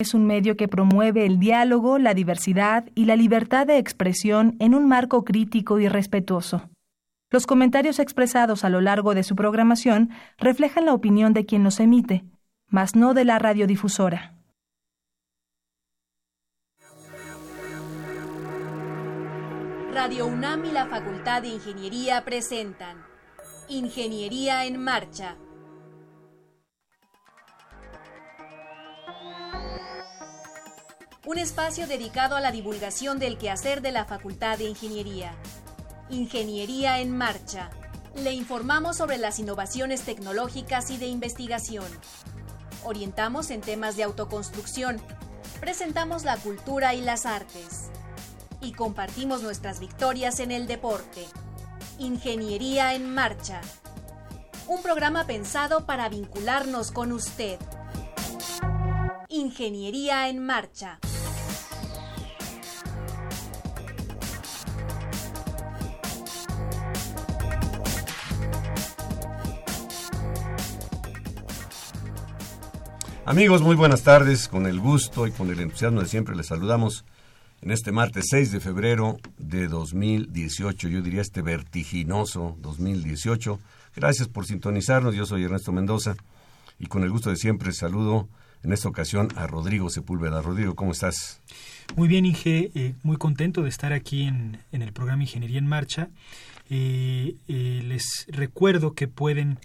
Es un medio que promueve el diálogo, la diversidad y la libertad de expresión en un marco crítico y respetuoso. Los comentarios expresados a lo largo de su programación reflejan la opinión de quien los emite, mas no de la radiodifusora. Radio UNAM y la Facultad de Ingeniería presentan Ingeniería en Marcha. Un espacio dedicado a la divulgación del quehacer de la Facultad de Ingeniería. Ingeniería en Marcha. Le informamos sobre las innovaciones tecnológicas y de investigación. Orientamos en temas de autoconstrucción. Presentamos la cultura y las artes. Y compartimos nuestras victorias en el deporte. Ingeniería en Marcha. Un programa pensado para vincularnos con usted. Ingeniería en Marcha. Amigos, muy buenas tardes. Con el gusto y con el entusiasmo de siempre les saludamos en este martes 6 de febrero de 2018, yo diría este vertiginoso 2018. Gracias por sintonizarnos. Yo soy Ernesto Mendoza y con el gusto de siempre saludo en esta ocasión a Rodrigo Sepúlveda. Rodrigo, ¿cómo estás? Muy bien, Inge. Eh, muy contento de estar aquí en, en, el programa Ingeniería en Marcha. Eh, les recuerdo que pueden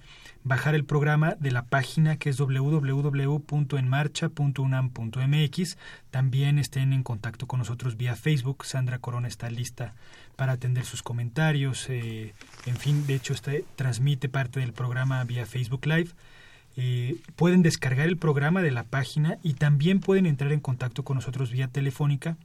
bajar el programa de la página que es www.enmarcha.unam.mx. También estén en contacto con nosotros vía Facebook. Sandra Corona está lista para atender sus comentarios. Eh, en fin, de hecho, este transmite parte del programa vía Facebook Live. Eh, pueden descargar el programa de la página y también pueden entrar en contacto con nosotros vía telefónica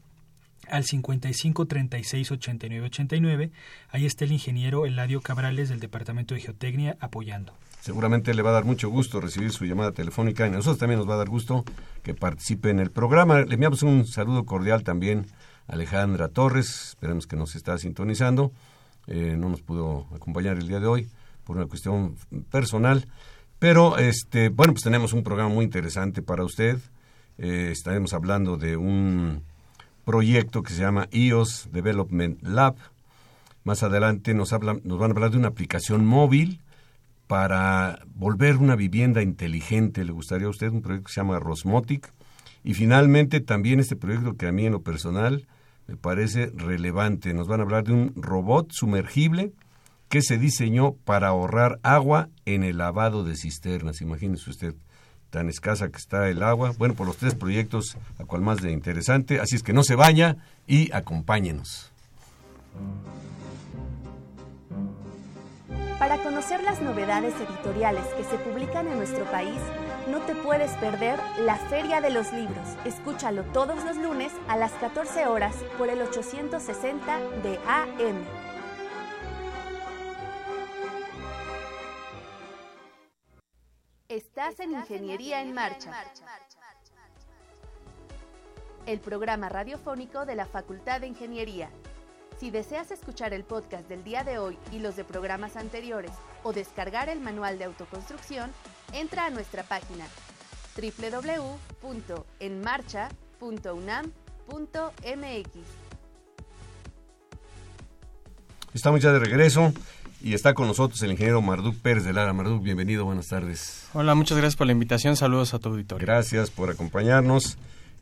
al 55 36 89 89. Ahí está el ingeniero Eladio Cabrales del Departamento de Geotecnia apoyando. Seguramente le va a dar mucho gusto recibir su llamada telefónica y a nosotros también nos va a dar gusto que participe en el programa. Le enviamos un saludo cordial también a Alejandra Torres, esperemos que nos está sintonizando. Eh, no nos pudo acompañar el día de hoy por una cuestión personal, pero este, bueno, pues tenemos un programa muy interesante para usted. Eh, estaremos hablando de un proyecto que se llama IOS Development Lab. Más adelante nos, hablan, nos van a hablar de una aplicación móvil para volver una vivienda inteligente. ¿Le gustaría a usted un proyecto que se llama Rosmotic? Y finalmente también este proyecto que a mí en lo personal me parece relevante. Nos van a hablar de un robot sumergible que se diseñó para ahorrar agua en el lavado de cisternas. Imagínese usted tan escasa que está el agua. Bueno, por los tres proyectos, a cual más de interesante. Así es que no se baña y acompáñenos. Para conocer las novedades editoriales que se publican en nuestro país, no te puedes perder la Feria de los Libros. Escúchalo todos los lunes a las 14 horas por el 860 de AM. Estás en Ingeniería en Marcha. El programa radiofónico de la Facultad de Ingeniería si deseas escuchar el podcast del día de hoy y los de programas anteriores o descargar el manual de autoconstrucción, entra a nuestra página www.enmarcha.unam.mx. Estamos ya de regreso y está con nosotros el ingeniero Marduk Pérez de Lara. Marduk, bienvenido, buenas tardes. Hola, muchas gracias por la invitación. Saludos a tu auditorio. Gracias por acompañarnos.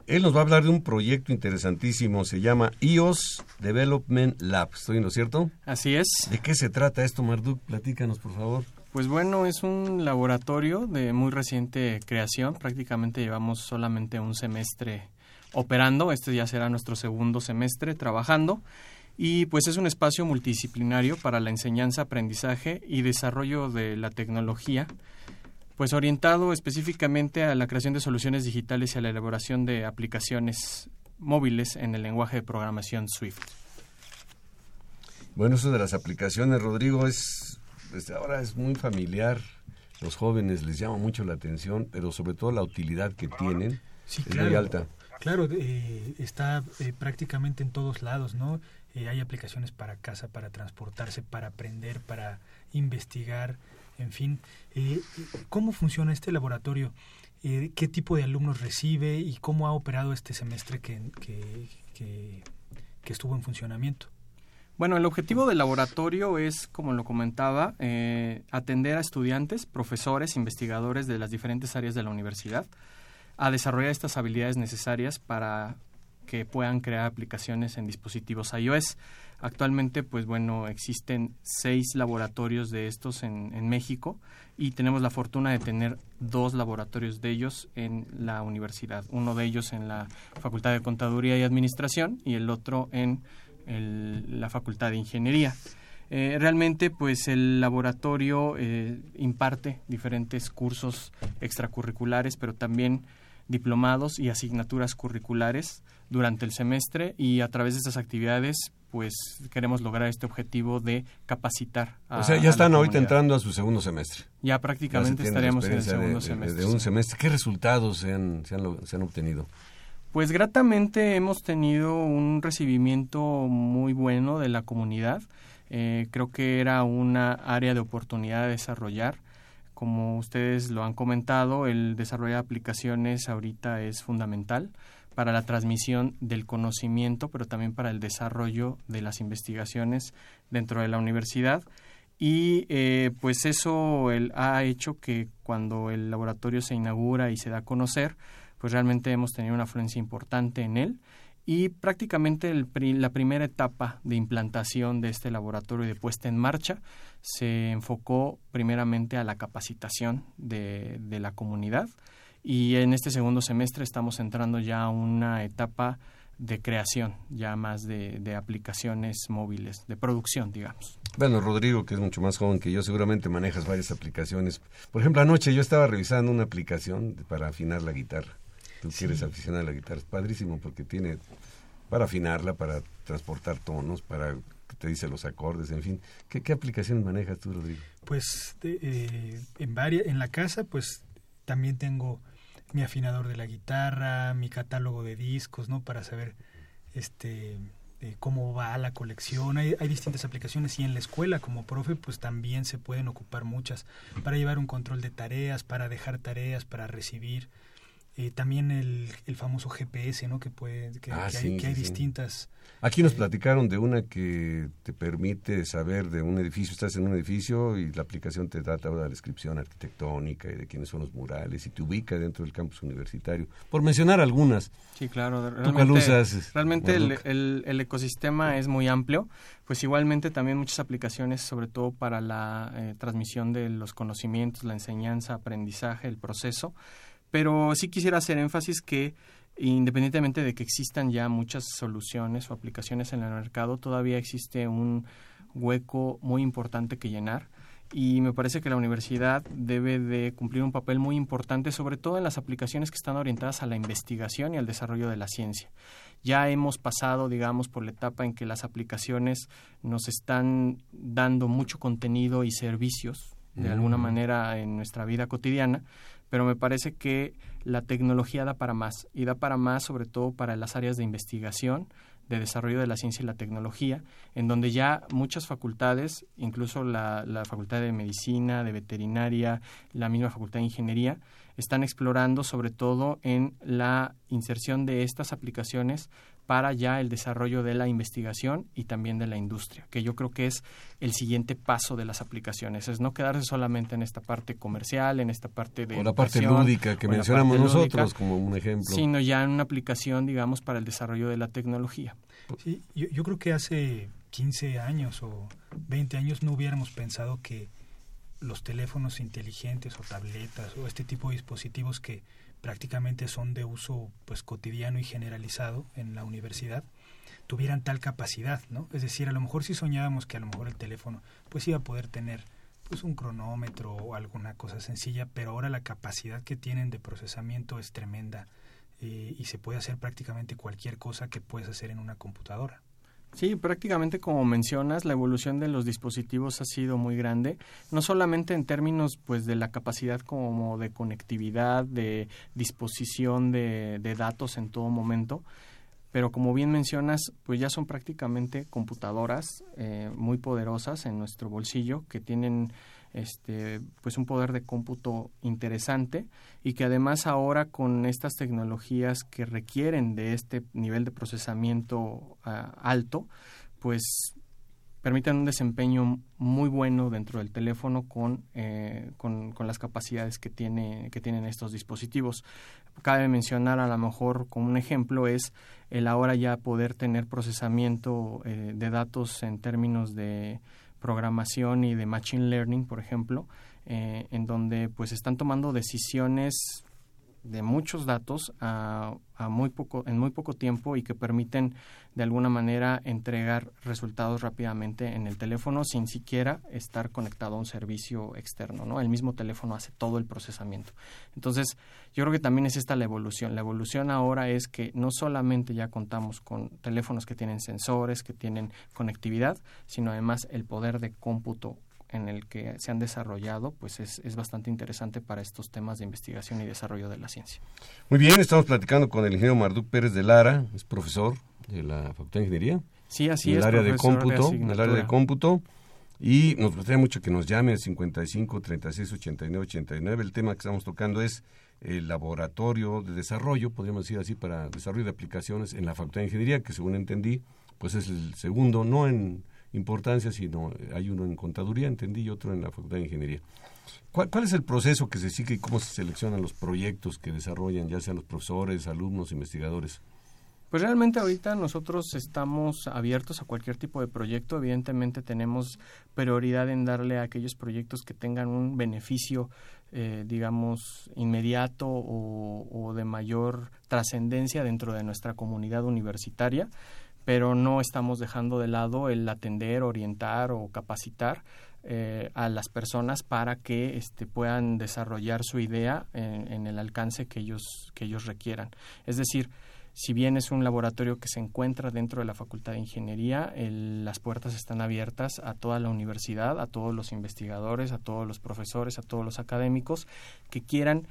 Él nos va a hablar de un proyecto interesantísimo, se llama IOS Development Lab. ¿Estoy en lo cierto? Así es. ¿De qué se trata esto, Marduk? Platícanos, por favor. Pues bueno, es un laboratorio de muy reciente creación. Prácticamente llevamos solamente un semestre operando. Este ya será nuestro segundo semestre trabajando. Y pues es un espacio multidisciplinario para la enseñanza, aprendizaje y desarrollo de la tecnología pues orientado específicamente a la creación de soluciones digitales y a la elaboración de aplicaciones móviles en el lenguaje de programación Swift. Bueno, eso de las aplicaciones, Rodrigo, es desde ahora es muy familiar. Los jóvenes les llama mucho la atención, pero sobre todo la utilidad que tienen es muy alta. Claro, eh, está eh, prácticamente en todos lados, ¿no? Eh, hay aplicaciones para casa, para transportarse, para aprender, para investigar, En fin, eh, ¿cómo funciona este laboratorio? Eh, ¿Qué tipo de alumnos recibe y cómo ha operado este semestre que, estuvo en funcionamiento? Bueno, el objetivo del laboratorio es, como lo comentaba, atender a estudiantes, profesores, investigadores de las diferentes áreas de la universidad a desarrollar estas habilidades necesarias para que puedan crear aplicaciones en dispositivos iOS. Actualmente, pues bueno, existen seis laboratorios de estos en, México y tenemos la fortuna de tener dos laboratorios de ellos en la universidad. Uno de ellos en la Facultad de Contaduría y Administración y el otro en la Facultad de Ingeniería. Eh, realmente, pues el laboratorio eh, imparte diferentes cursos extracurriculares, pero también diplomados y asignaturas curriculares durante el semestre y a través de estas actividades pues queremos lograr este objetivo de capacitar. A, o sea, ya están ahorita entrando a su segundo semestre. Ya prácticamente estaríamos en el segundo semestre. De, un semestre. ¿Qué resultados se han, se han, se han obtenido? Pues gratamente hemos tenido un recibimiento muy bueno de la comunidad. Eh, creo que era una área de oportunidad de desarrollar. Como ustedes lo han comentado, el desarrollo de aplicaciones ahorita es fundamental para la transmisión del conocimiento, pero también para el desarrollo de las investigaciones dentro de la universidad. Y eh, pues eso ha hecho que cuando el laboratorio se inaugura y se da a conocer, pues realmente hemos tenido una afluencia importante en él. Y prácticamente la primera etapa de implantación de este laboratorio y de puesta en marcha se enfocó primeramente a la capacitación de la comunidad y en este segundo semestre estamos entrando ya a una etapa de creación, ya más de, de, aplicaciones móviles, de producción, digamos. Bueno, Rodrigo, que es mucho más joven que yo, seguramente manejas varias aplicaciones. Por ejemplo, anoche yo estaba revisando una aplicación para afinar la guitarra. Tú quieres aficionar a la guitarra, es padrísimo porque tiene para afinarla, para transportar tonos, para que te dice los acordes, en fin. ¿Qué, qué aplicaciones manejas tú, Rodrigo? Pues eh, en, varias, en la casa, pues también tengo mi afinador de la guitarra, mi catálogo de discos, ¿no? Para saber este eh, cómo va la colección. Hay, hay, distintas aplicaciones y en la escuela como profe pues también se pueden ocupar muchas para llevar un control de tareas, para dejar tareas, para recibir. Eh, también el, el, famoso GPS, ¿no? Que puede que, ah, hay, que hay distintas Aquí nos platicaron de una que te permite saber de un edificio, estás en un edificio y la aplicación te da toda la descripción arquitectónica y de quiénes son los murales y te ubica dentro del campus universitario. Por mencionar algunas. Sí, claro. Realmente, realmente el, el, ecosistema es muy amplio, pues igualmente también muchas aplicaciones, sobre todo para la eh, transmisión de los conocimientos, la enseñanza, aprendizaje, el proceso. Pero sí quisiera hacer énfasis que independientemente de que existan ya muchas soluciones o aplicaciones en el mercado, todavía existe un hueco muy importante que llenar y me parece que la universidad debe de cumplir un papel muy importante, sobre todo en las aplicaciones que están orientadas a la investigación y al desarrollo de la ciencia. Ya hemos pasado, digamos, por la etapa en que las aplicaciones nos están dando mucho contenido y servicios de alguna manera en nuestra vida cotidiana, pero me parece que la tecnología da para más y da para más sobre todo para las áreas de investigación, de desarrollo de la ciencia y la tecnología, en donde ya muchas facultades, incluso la, la Facultad de Medicina, de Veterinaria, la misma Facultad de Ingeniería, están explorando sobre todo en la inserción de estas aplicaciones para ya el desarrollo de la investigación y también de la industria, que yo creo que es el siguiente paso de las aplicaciones, es no quedarse solamente en esta parte comercial, en esta parte de... O la parte lúdica que mencionamos nosotros como un ejemplo. Sino ya en una aplicación, digamos, para el desarrollo de la tecnología. Sí, yo, yo creo que hace 15 años o 20 años no hubiéramos pensado que los teléfonos inteligentes o tabletas o este tipo de dispositivos que prácticamente son de uso pues cotidiano y generalizado en la universidad tuvieran tal capacidad, ¿no? Es decir, a lo mejor si soñábamos que a lo mejor el teléfono pues iba a poder tener pues un cronómetro o alguna cosa sencilla, pero ahora la capacidad que tienen de procesamiento es tremenda eh, y se puede hacer prácticamente cualquier cosa que puedes hacer en una computadora. Sí, prácticamente como mencionas, la evolución de los dispositivos ha sido muy grande, no solamente en términos pues de la capacidad como de conectividad, de disposición de, de datos en todo momento, pero como bien mencionas, pues ya son prácticamente computadoras eh, muy poderosas en nuestro bolsillo que tienen este, pues un poder de cómputo interesante y que además ahora con estas tecnologías que requieren de este nivel de procesamiento ah, alto, pues permiten un desempeño muy bueno dentro del teléfono con, eh, con, las capacidades que, tiene, que tienen estos dispositivos. Cabe mencionar a lo mejor como un ejemplo es el ahora ya poder tener procesamiento eh, de datos en términos de programación y de machine learning, por ejemplo, eh, en donde pues están tomando decisiones de muchos datos a, muy poco, en muy poco tiempo y que permiten de alguna manera entregar resultados rápidamente en el teléfono sin siquiera estar conectado a un servicio externo, ¿no? El mismo teléfono hace todo el procesamiento. Entonces, yo creo que también es esta la evolución. La evolución ahora es que no solamente ya contamos con teléfonos que tienen sensores, que tienen conectividad, sino además el poder de cómputo en el que se han desarrollado, pues es, es, bastante interesante para estos temas de investigación y desarrollo de la ciencia. Muy bien, estamos platicando con el ingeniero Marduk Pérez de Lara, es profesor de la Facultad de Ingeniería. Sí, así en es. El área de cómputo, en el área de cómputo. Y nos gustaría mucho que nos llame al 55 36 89 89. El tema que estamos tocando es el laboratorio de desarrollo, podríamos decir así, para desarrollo de aplicaciones en la Facultad de Ingeniería, que según entendí, pues es el segundo, no en importancia, sino hay uno en contaduría, entendí, y otro en la Facultad de Ingeniería. ¿Cuál, ¿Cuál, es el proceso que se sigue y cómo se seleccionan los proyectos que desarrollan, ya sean los profesores, alumnos, investigadores? Pues realmente ahorita nosotros estamos abiertos a cualquier tipo de proyecto. Evidentemente tenemos prioridad en darle a aquellos proyectos que tengan un beneficio, eh, digamos, inmediato o de mayor trascendencia dentro de nuestra comunidad universitaria pero no estamos dejando de lado el atender, orientar o capacitar eh, a las personas para que este, puedan desarrollar su idea en, el alcance que ellos, que ellos requieran. Es decir, si bien es un laboratorio que se encuentra dentro de la Facultad de Ingeniería, las puertas están abiertas a toda la universidad, a todos los investigadores, a todos los profesores, a todos los académicos que quieran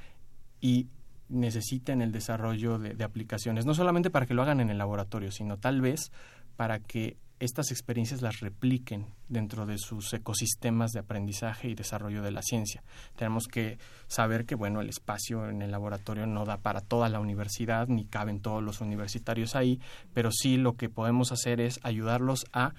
y necesiten el desarrollo de, aplicaciones, no solamente para que lo hagan en el laboratorio, sino tal vez para que estas experiencias las repliquen dentro de sus ecosistemas de aprendizaje y desarrollo de la ciencia. Tenemos que saber que bueno, el espacio en el laboratorio no da para toda la universidad ni caben todos los universitarios ahí, pero sí lo que podemos hacer es ayudarlos a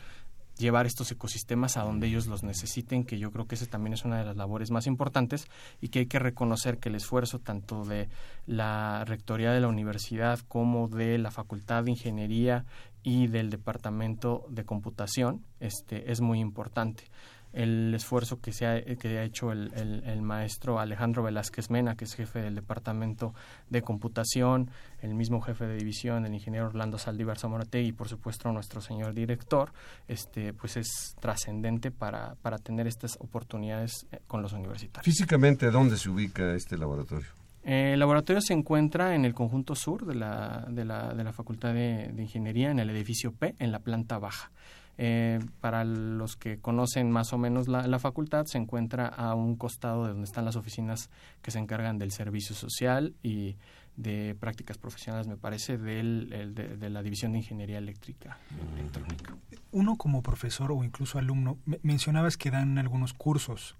llevar estos ecosistemas a donde ellos los necesiten, que yo creo que esa también es una de las labores más importantes y que hay que reconocer que el esfuerzo tanto de la Rectoría de la Universidad como de la Facultad de Ingeniería y del Departamento de Computación este, es muy importante el esfuerzo que se ha, que ha hecho el, el, maestro Alejandro Velázquez Mena, que es jefe del Departamento de Computación, el mismo jefe de división, el ingeniero Orlando Saldívar Zamorategui y por supuesto nuestro señor director, este, pues es trascendente para, para tener estas oportunidades eh, con los universitarios. Físicamente, ¿dónde se ubica este laboratorio? Eh, el laboratorio se encuentra en el conjunto sur de la, de la, de la Facultad de Ingeniería, en el edificio P, en la planta baja. Eh, para los que conocen más o menos la, facultad, se encuentra a un costado de donde están las oficinas que se encargan del servicio social y de prácticas profesionales, me parece, del, de, la División de Ingeniería Eléctrica y Electrónica. Uno como profesor o incluso alumno, mencionabas que dan algunos cursos.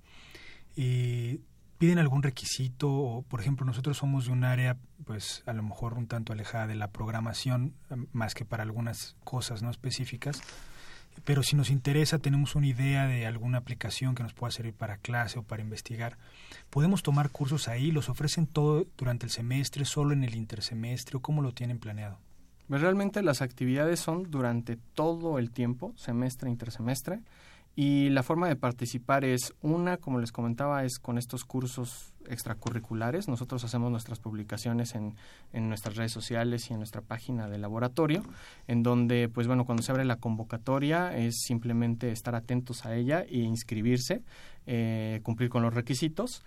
y ¿Piden algún requisito? O, por ejemplo, nosotros somos de un área, pues a lo mejor un tanto alejada de la programación, más que para algunas cosas no específicas pero si nos interesa, tenemos una idea de alguna aplicación que nos pueda servir para clase o para investigar, podemos tomar cursos ahí, los ofrecen todo durante el semestre, solo en el intersemestre o cómo lo tienen planeado. Pues realmente las actividades son durante todo el tiempo, semestre, intersemestre. Y la forma de participar es una, como les comentaba, es con estos cursos extracurriculares. Nosotros hacemos nuestras publicaciones en, en nuestras redes sociales y en nuestra página de laboratorio, en donde, pues bueno, cuando se abre la convocatoria es simplemente estar atentos a ella e inscribirse, eh, cumplir con los requisitos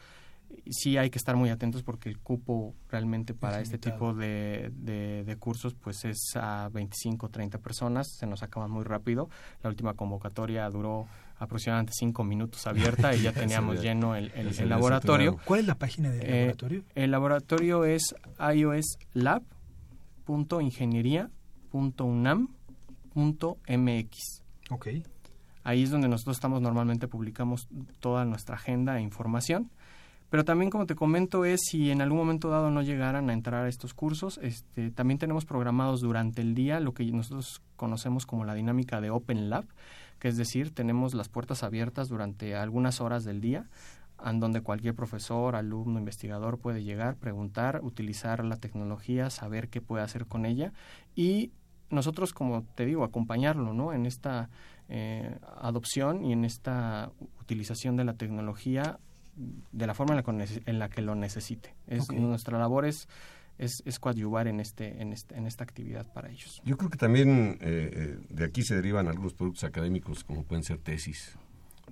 sí hay que estar muy atentos porque el cupo realmente para este tipo de, de, cursos pues es a 25 30 personas se nos acaba muy rápido. La última convocatoria duró aproximadamente 5 minutos abierta y ya teníamos lleno el, el, laboratorio. ¿cuál es la página del eh, laboratorio? el laboratorio es ioslab.ingeniería.unam.mx ok. Ahí es donde nosotros estamos normalmente publicamos toda nuestra agenda e información. Pero también, como te comento, es si en algún momento dado no llegaran a entrar a estos cursos, este, también tenemos programados durante el día lo que nosotros conocemos como la dinámica de Open Lab, que es decir, tenemos las puertas abiertas durante algunas horas del día, en donde cualquier profesor, alumno, investigador puede llegar, preguntar, utilizar la tecnología, saber qué puede hacer con ella y nosotros, como te digo, acompañarlo ¿no? en esta eh, adopción y en esta utilización de la tecnología de la forma en la que, lo necesite. Es, Nuestra labor es, es, coadyuvar en, este, en, este, en esta actividad para ellos. Yo creo que también eh, eh, de aquí se derivan algunos productos académicos como pueden ser tesis,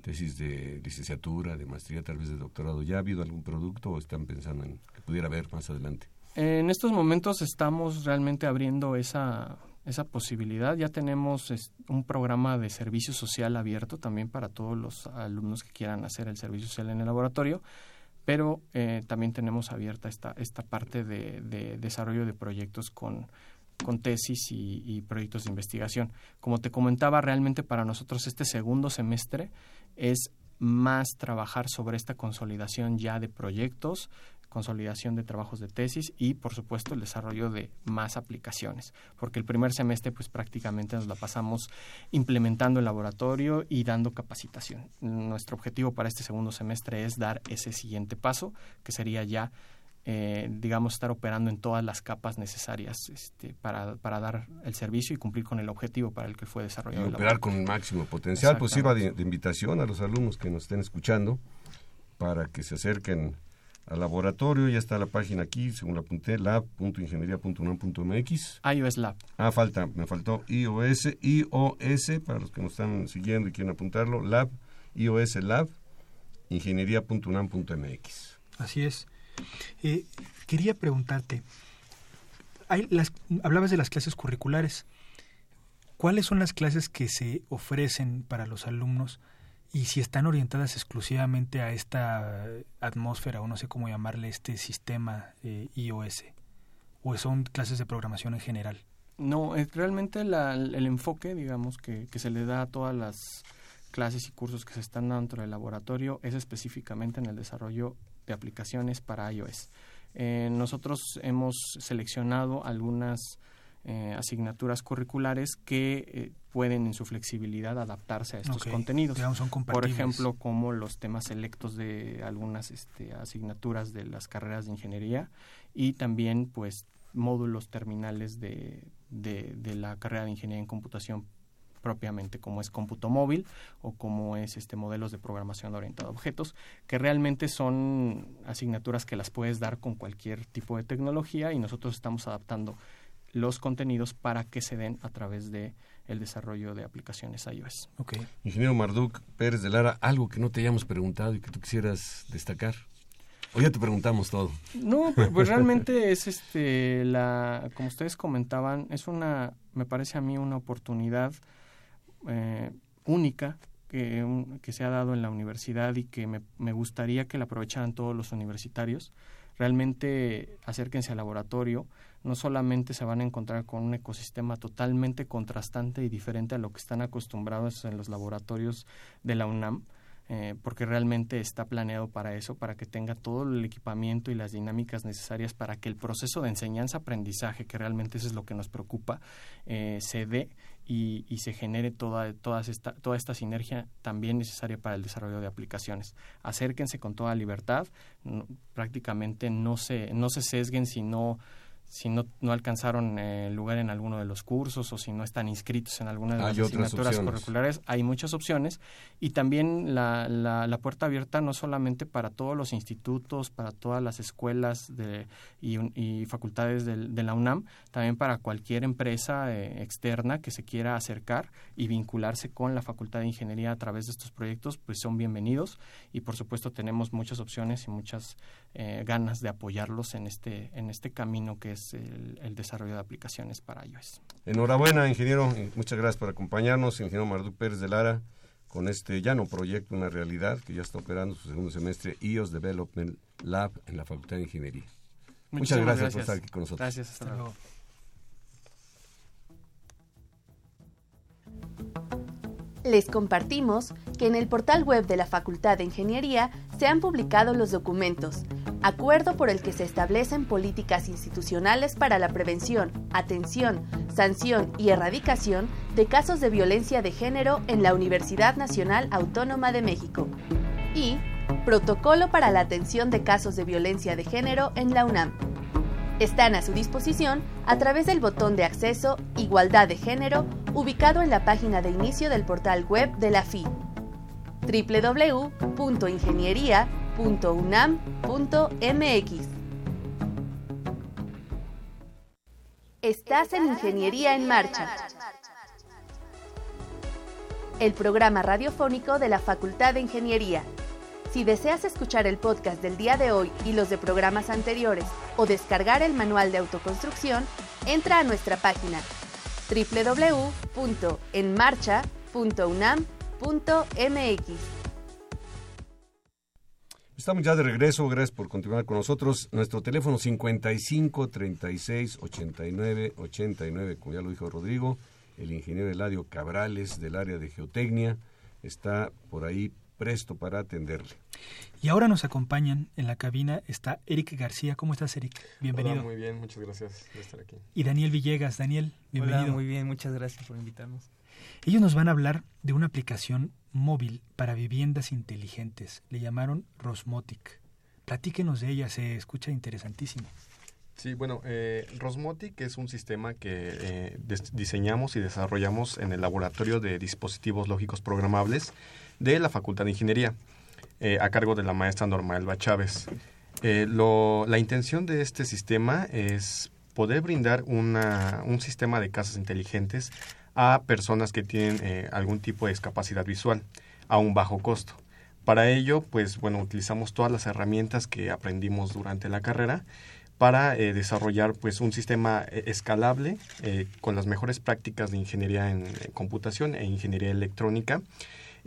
tesis de licenciatura, de maestría, tal vez de doctorado. ¿Ya ha habido algún producto o están pensando en que pudiera haber más adelante? En estos momentos estamos realmente abriendo esa, esa posibilidad. Ya tenemos un programa de servicio social abierto también para todos los alumnos que quieran hacer el servicio social en el laboratorio, pero eh, también tenemos abierta esta, esta parte de, desarrollo de proyectos con, con tesis y, y, proyectos de investigación. Como te comentaba, realmente para nosotros este segundo semestre es más trabajar sobre esta consolidación ya de proyectos, consolidación de trabajos de tesis y, por supuesto, el desarrollo de más aplicaciones, porque el primer semestre pues prácticamente nos la pasamos implementando el laboratorio y dando capacitación. Nuestro objetivo para este segundo semestre es dar ese siguiente paso, que sería ya eh, digamos, estar operando en todas las capas necesarias este, para, para, dar el servicio y cumplir con el objetivo para el que fue desarrollado. Y operar con máximo potencial. Pues sirva de, de, invitación a los alumnos que nos estén escuchando para que se acerquen al laboratorio, ya está la página aquí, según la apunté, lab.ingeniería.unam.mx. iOS Lab. Ah, falta, me faltó iOS, iOS, para los que nos están siguiendo y quieren apuntarlo, lab, iOS Lab, ingeniería.unam.mx. Así es. Eh, quería preguntarte, hay las, hablabas de las clases curriculares. ¿Cuáles son las clases que se ofrecen para los alumnos y si están orientadas exclusivamente a esta atmósfera o no sé cómo llamarle este sistema eh, iOS o son clases de programación en general? No, realmente el enfoque, digamos, que, se le da a todas las clases y cursos que se están dando dentro del laboratorio es específicamente en el desarrollo de aplicaciones para iOS. Eh, nosotros hemos seleccionado algunas eh, asignaturas curriculares que pueden en su flexibilidad adaptarse a estos contenidos. Por ejemplo, como los temas selectos de algunas este, asignaturas de las carreras de ingeniería y también pues módulos terminales de, de, de la carrera de ingeniería en computación propiamente como es cómputo móvil o como es este modelos de programación orientada a objetos que realmente son asignaturas que las puedes dar con cualquier tipo de tecnología y nosotros estamos adaptando los contenidos para que se den a través de el desarrollo de aplicaciones iOS. Okay. Ingeniero Marduk Pérez de Lara, algo que no te hayamos preguntado y que tú quisieras destacar. O ya te preguntamos todo. No, pues, pues realmente es este la como ustedes comentaban, es una me parece a mí una oportunidad eh, única que, que, se ha dado en la universidad y que me, me gustaría que la aprovecharan todos los universitarios realmente acérquense al laboratorio, no solamente se van a encontrar con un ecosistema totalmente contrastante y diferente a lo que están acostumbrados en los laboratorios de la UNAM, eh, porque realmente está planeado para eso, para que tenga todo el equipamiento y las dinámicas necesarias para que el proceso de enseñanza-aprendizaje, que realmente eso es lo que nos preocupa, eh, se dé y, y, se genere toda, toda, esta, toda esta sinergia también necesaria para el desarrollo de aplicaciones. Acérquense con toda libertad, prácticamente no se, no se sesguen si no si no, no alcanzaron eh, lugar en alguno de los cursos o si no están inscritos en alguna de las asignaturas curriculares, hay muchas opciones. Y también la, la, puerta abierta no solamente para todos los institutos, para todas las escuelas de, y, facultades de, de, la UNAM, también para cualquier empresa eh, externa que se quiera acercar y vincularse con la Facultad de Ingeniería a través de estos proyectos, pues son bienvenidos. Y por supuesto tenemos muchas opciones y muchas eh, ganas de apoyarlos en este, en este camino que el, desarrollo de aplicaciones para iOS. Enhorabuena, ingeniero. Muchas gracias por acompañarnos, ingeniero Marduk Pérez de Lara, con este ya no proyecto, una realidad que ya está operando su segundo semestre iOS Development Lab en la Facultad de Ingeniería. Muchas gracias, por estar aquí con nosotros. Gracias, hasta luego. Les compartimos que en el portal web de la Facultad de Ingeniería se han publicado los documentos, acuerdo por el que se establecen políticas institucionales para la prevención, atención, sanción y erradicación de casos de violencia de género en la Universidad Nacional Autónoma de México y Protocolo para la atención de casos de violencia de género en la UNAM. Están a su disposición a través del botón de acceso Igualdad de Género ubicado en la página de inicio del portal web de la FI www.ingeniería.unam.mx. Estás en Ingeniería en Marcha. El programa radiofónico de la Facultad de Ingeniería. Si deseas escuchar el podcast del día de hoy y los de programas anteriores o descargar el manual de autoconstrucción, entra a nuestra página www.enmarcha.unam.mx. Estamos ya de regreso, gracias por continuar con nosotros. Nuestro teléfono 55 36 89 89, como ya lo dijo Rodrigo, el ingeniero Eladio Cabrales del área de geotecnia está por ahí presto para atenderle. Y ahora nos acompañan en la cabina está Eric García. ¿Cómo estás, Eric? Bienvenido. Hola, muy bien, muchas gracias por estar aquí. Y Daniel Villegas. Daniel, bienvenido. Hola, muy bien, muchas gracias por invitarnos. Ellos nos van a hablar de una aplicación móvil para viviendas inteligentes. Le llamaron Rosmotic. Platíquenos de ella, se escucha interesantísimo. Sí, bueno, eh, Rosmotic es un sistema que eh, diseñamos y desarrollamos en el laboratorio de dispositivos lógicos programables de la Facultad de Ingeniería, eh, a cargo de la maestra Norma Elba Chávez. Eh, la intención de este sistema es poder brindar una, un sistema de casas inteligentes a personas que tienen eh, algún tipo de discapacidad visual a un bajo costo. Para ello, pues bueno, utilizamos todas las herramientas que aprendimos durante la carrera para desarrollar pues un sistema escalable con las mejores prácticas de ingeniería en computación e ingeniería electrónica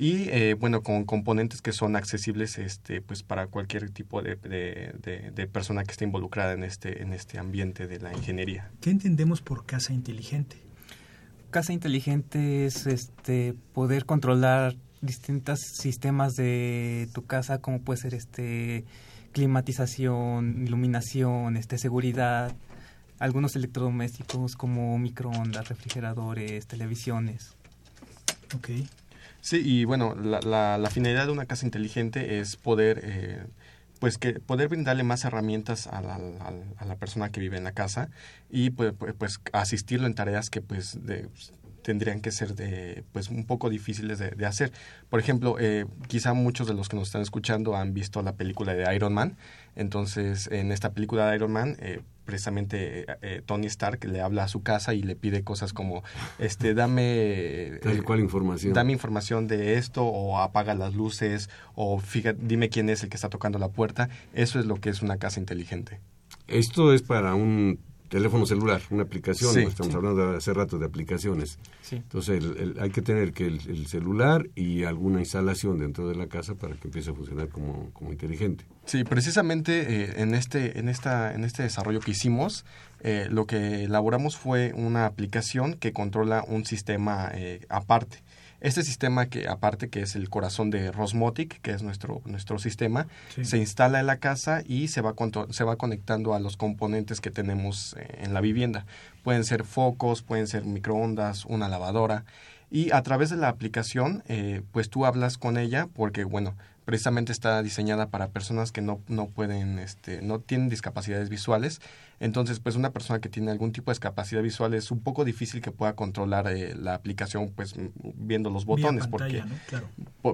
y eh, bueno con componentes que son accesibles este pues para cualquier tipo de, de, persona que esté involucrada en este en este ambiente de la ingeniería. Qué entendemos por casa inteligente casa inteligente es este poder controlar distintos sistemas de tu casa como puede ser este climatización iluminación este seguridad algunos electrodomésticos como microondas refrigeradores televisiones. Okay Sí, y bueno, la, la, finalidad de una casa inteligente es poder, eh, pues que poder brindarle más herramientas a la, a la, persona que vive en la casa y pues, pues, pues asistirlo en tareas que pues de, tendrían que ser de pues un poco difíciles de, de hacer. Por ejemplo, eh, quizá muchos de los que nos están escuchando han visto la película de Iron Man. Entonces, en esta película de Iron Man, eh, precisamente eh, Tony Stark le habla a su casa y le pide cosas como, este, dame... cual información. Dame información de esto o apaga las luces o fíjate, dime quién es el que está tocando la puerta. Eso es lo que es una casa inteligente. Esto es para un teléfono celular, una aplicación, estamos hablando hace rato de aplicaciones. Entonces hay que tener que el, celular y alguna instalación dentro de la casa para que empiece a funcionar como, como inteligente. Sí, precisamente eh, en este en esta en este desarrollo que hicimos, eh, lo que elaboramos fue una aplicación que controla un sistema eh, aparte. Este sistema que aparte que es el corazón de Rosmotic, que es nuestro nuestro sistema, se instala en la casa y se va se va conectando a los componentes que tenemos eh, en la vivienda. Pueden ser focos, pueden ser microondas, una lavadora y a través de la aplicación eh, pues tú hablas con ella porque bueno precisamente está diseñada para personas que no, no pueden, este, no tienen discapacidades visuales. Entonces, pues una persona que tiene algún tipo de discapacidad visual es un poco difícil que pueda controlar eh, la aplicación, pues viendo los botones, porque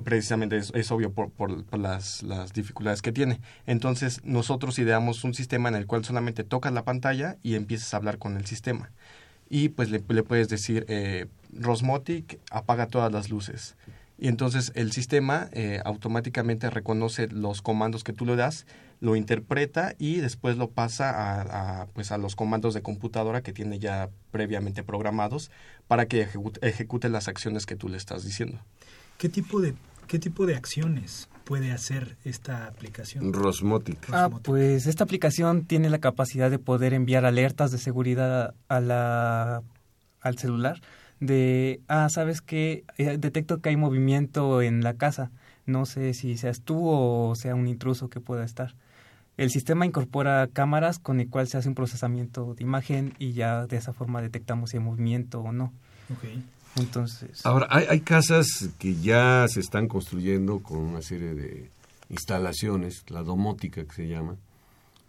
precisamente es, obvio por, por, las, las, dificultades que tiene. Entonces, nosotros ideamos un sistema en el cual solamente tocas la pantalla y empiezas a hablar con el sistema. Y pues le, le puedes decir, eh, Rosmotic, apaga todas las luces y entonces el sistema eh, automáticamente reconoce los comandos que tú le das, lo interpreta y después lo pasa a, pues a los comandos de computadora que tiene ya previamente programados para que ejecute, las acciones que tú le estás diciendo. ¿Qué tipo de, qué tipo de acciones puede hacer esta aplicación? Rosmotic. Ah, pues esta aplicación tiene la capacidad de poder enviar alertas de seguridad a la, al celular de, ah, sabes que detecto que hay movimiento en la casa, no sé si seas tú o sea un intruso que pueda estar. El sistema incorpora cámaras con el cual se hace un procesamiento de imagen y ya de esa forma detectamos si hay movimiento o no. Okay. Entonces. Ahora, hay, hay casas que ya se están construyendo con una serie de instalaciones, la domótica que se llama,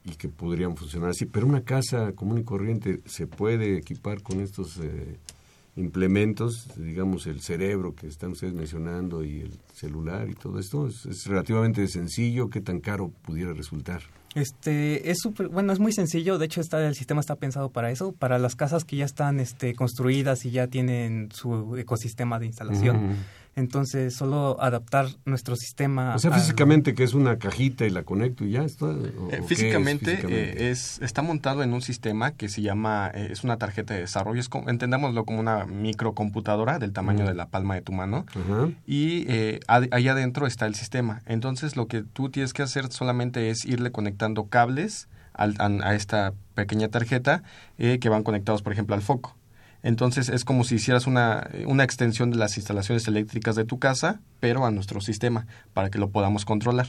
y que podrían funcionar así, pero una casa común y corriente se puede equipar con estos eh, implementos, digamos el cerebro que están ustedes mencionando y el celular y todo esto, es, es relativamente sencillo, ¿qué tan caro pudiera resultar? Este es súper, bueno, es muy sencillo, de hecho está el sistema está pensado para eso, para las casas que ya están este construidas y ya tienen su ecosistema de instalación. Entonces, solo adaptar nuestro sistema. O sea, físicamente que es una cajita y la conecto y ya está. Eh, físicamente, es, físicamente? Eh, es, está montado en un sistema que se llama, eh, es una tarjeta de desarrollo, es entendámoslo como una microcomputadora del tamaño de la palma de tu mano. Y ahí adentro está el sistema. Entonces, lo que tú tienes que hacer solamente es irle conectando cables a, a, esta pequeña tarjeta que van conectados, por ejemplo, al foco. Entonces es como si hicieras una, una extensión de las instalaciones eléctricas de tu casa, pero a nuestro sistema, para que lo podamos controlar.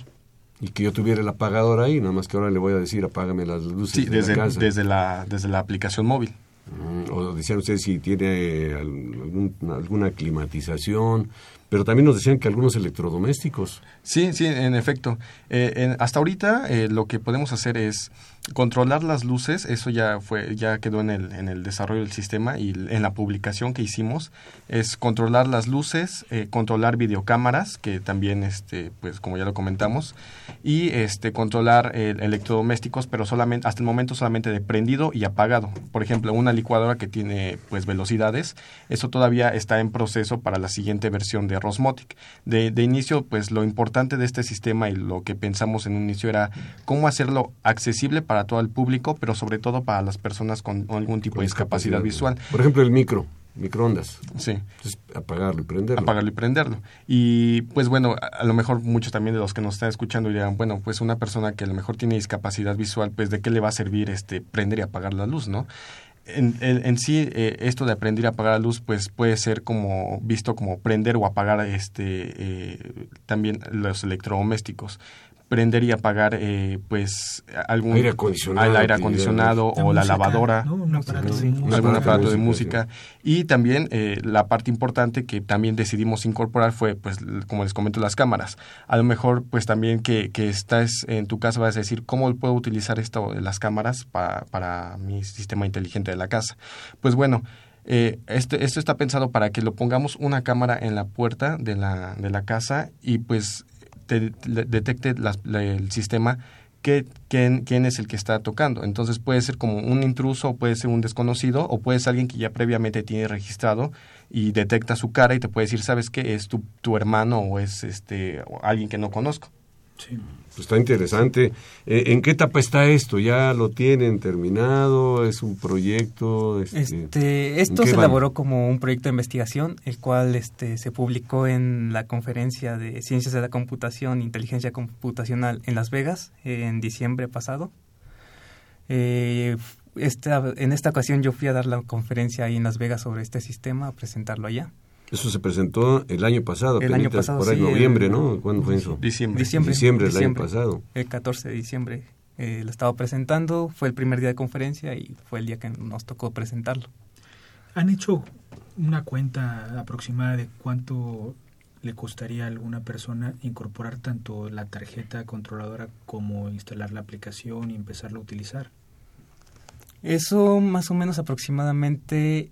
Y que yo tuviera el apagador ahí, nada más que ahora le voy a decir apágame las luces sí, de desde, la casa. desde la desde la aplicación móvil. Mm, o decían ustedes si tiene algún, alguna climatización, pero también nos decían que algunos electrodomésticos. Sí, sí, en efecto. Eh, en, hasta ahorita eh, lo que podemos hacer es controlar las luces, eso ya fue, ya quedó en el, en el desarrollo del sistema y en la publicación que hicimos, es controlar las luces, eh, controlar videocámaras, que también, este, pues como ya lo comentamos, y este, controlar eh, electrodomésticos, pero solamente, hasta el momento solamente de prendido y apagado. Por ejemplo, una licuadora que tiene pues velocidades, eso todavía está en proceso para la siguiente versión de Rosmotic. De, de inicio, pues lo importante de este sistema y lo que pensamos en un inicio era cómo hacerlo accesible para todo el público, pero sobre todo para las personas con algún tipo con de discapacidad visual. Por ejemplo, el micro, microondas. Sí. Entonces, apagarlo y prenderlo. Apagarlo y prenderlo. Y pues bueno, a, lo mejor muchos también de los que nos están escuchando dirán, bueno, pues una persona que a lo mejor tiene discapacidad visual, pues de qué le va a servir este prender y apagar la luz, ¿no? En, en, en, sí eh, esto de aprender a apagar la luz pues puede ser como visto como prender o apagar este eh, también los electrodomésticos prender y apagar eh, pues algún aire acondicionado, el aire acondicionado o la música, lavadora. ¿no? un aparato sí, de música. algún aparato de música, música. Y también eh, la parte importante que también decidimos incorporar fue pues como les comento las cámaras. A lo mejor pues también que, que estás en tu casa vas a decir cómo puedo utilizar esto de las cámaras para, para mi sistema inteligente de la casa pues bueno eh, este, esto está pensado para que lo pongamos una cámara en la puerta de la, de la casa y pues te, le, detecte el sistema que, quién, es el que está tocando. Entonces puede ser como un intruso, puede ser un desconocido, o puede ser alguien que ya previamente tiene registrado y detecta su cara y te puede decir, ¿sabes qué? Es tu, tu hermano o es este alguien que no conozco. Sí. Pues está interesante. Eh, ¿En qué etapa está esto? ¿Ya lo tienen terminado? ¿Es un proyecto? Este, este esto se van? elaboró como un proyecto de investigación, el cual este, se publicó en la conferencia de Ciencias de la Computación e Inteligencia Computacional en Las Vegas en diciembre pasado. Eh, esta, en esta ocasión yo fui a dar la conferencia ahí en Las Vegas sobre este sistema, a presentarlo allá. Eso se presentó el año pasado, el año pasado, por ahí sí, noviembre, el, ¿no? ¿Cuándo fue eso? Diciembre. Diciembre, diciembre del diciembre, año pasado. El 14 de diciembre eh, lo estaba presentando, fue el primer día de conferencia y fue el día que nos tocó presentarlo. ¿Han hecho una cuenta aproximada de cuánto le costaría a alguna persona incorporar tanto la tarjeta controladora como instalar la aplicación y empezarla a utilizar? Eso más o menos aproximadamente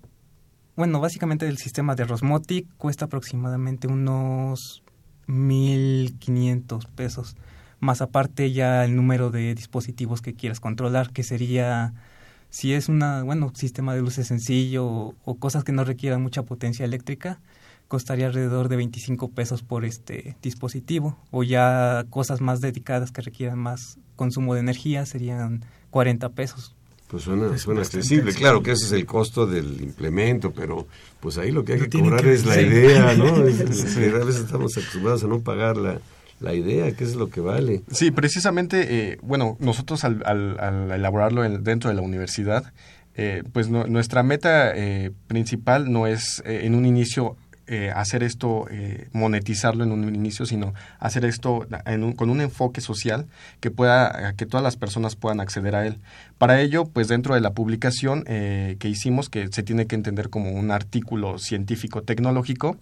bueno, básicamente el sistema de Rosmotic cuesta aproximadamente unos 1.500 pesos, más aparte ya el número de dispositivos que quieras controlar, que sería, si es una, bueno, sistema de luces sencillo o, o cosas que no requieran mucha potencia eléctrica, costaría alrededor de 25 pesos por este dispositivo, o ya cosas más dedicadas que requieran más consumo de energía serían 40 pesos. Pues suena, es suena accesible. Claro que ese es el costo del implemento, pero pues ahí lo que hay que cobrar que, es la sí. idea, ¿no? Es, es, a veces estamos acostumbrados a no pagar la, la idea, qué es lo que vale. Sí, precisamente, eh, bueno, nosotros al, al, al elaborarlo en, dentro de la universidad, eh, pues nuestra meta eh, principal no es eh, en un inicio hacer esto, monetizarlo en un inicio, sino hacer esto con un enfoque social que pueda, que todas las personas puedan acceder a él. Para ello, pues dentro de la publicación que hicimos, que se tiene que entender como un artículo científico tecnológico,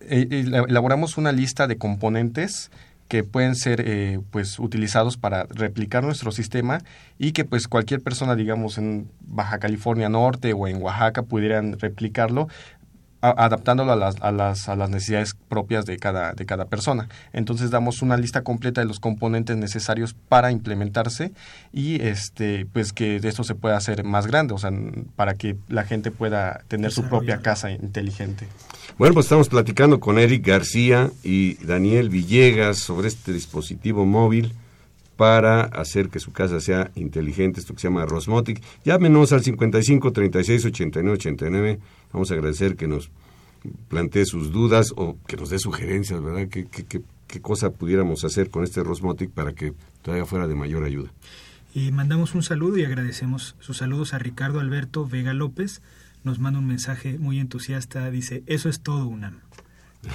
elaboramos una lista de componentes que pueden ser eh, pues utilizados para replicar nuestro sistema y que pues cualquier persona digamos en Baja California Norte o en Oaxaca pudieran replicarlo adaptándolo a las, a, las, a las necesidades propias de cada, de cada persona. Entonces damos una lista completa de los componentes necesarios para implementarse y este pues que esto se pueda hacer más grande, o sea, para que la gente pueda tener su propia casa inteligente. Bueno, pues estamos platicando con Eric García y Daniel Villegas sobre este dispositivo móvil para hacer que su casa sea inteligente, esto que se llama Rosmotic. Llámenos al 55 36 89 89 Vamos a agradecer que nos plantee sus dudas o que nos dé sugerencias, ¿verdad? ¿Qué, qué, cosa pudiéramos hacer con este Rosmotic para que todavía fuera de mayor ayuda? Y mandamos un saludo y agradecemos sus saludos a Ricardo Alberto Vega López. Nos manda un mensaje muy entusiasta. Dice, eso es todo, UNAM.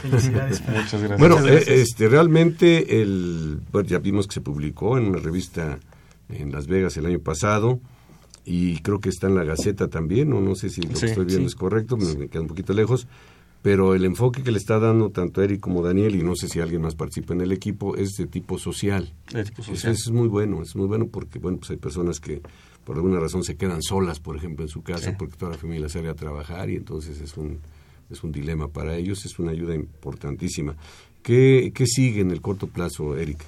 Felicidades. Muchas gracias. Bueno, eh, este, realmente el, ya vimos que se publicó en una revista en Las Vegas el año pasado y creo que está en la Gaceta también, o no sé si lo que estoy viendo es correcto, me, queda un poquito lejos, pero el enfoque que le está dando tanto Eric como Daniel, y no sé si alguien más participa en el equipo, es de tipo social. Eso, es muy bueno, es muy bueno porque bueno pues hay personas que por alguna razón se quedan solas, por ejemplo, en su casa, porque toda la familia sale a trabajar y entonces es un, es un dilema para ellos, es una ayuda importantísima. ¿Qué, qué sigue en el corto plazo, Eric?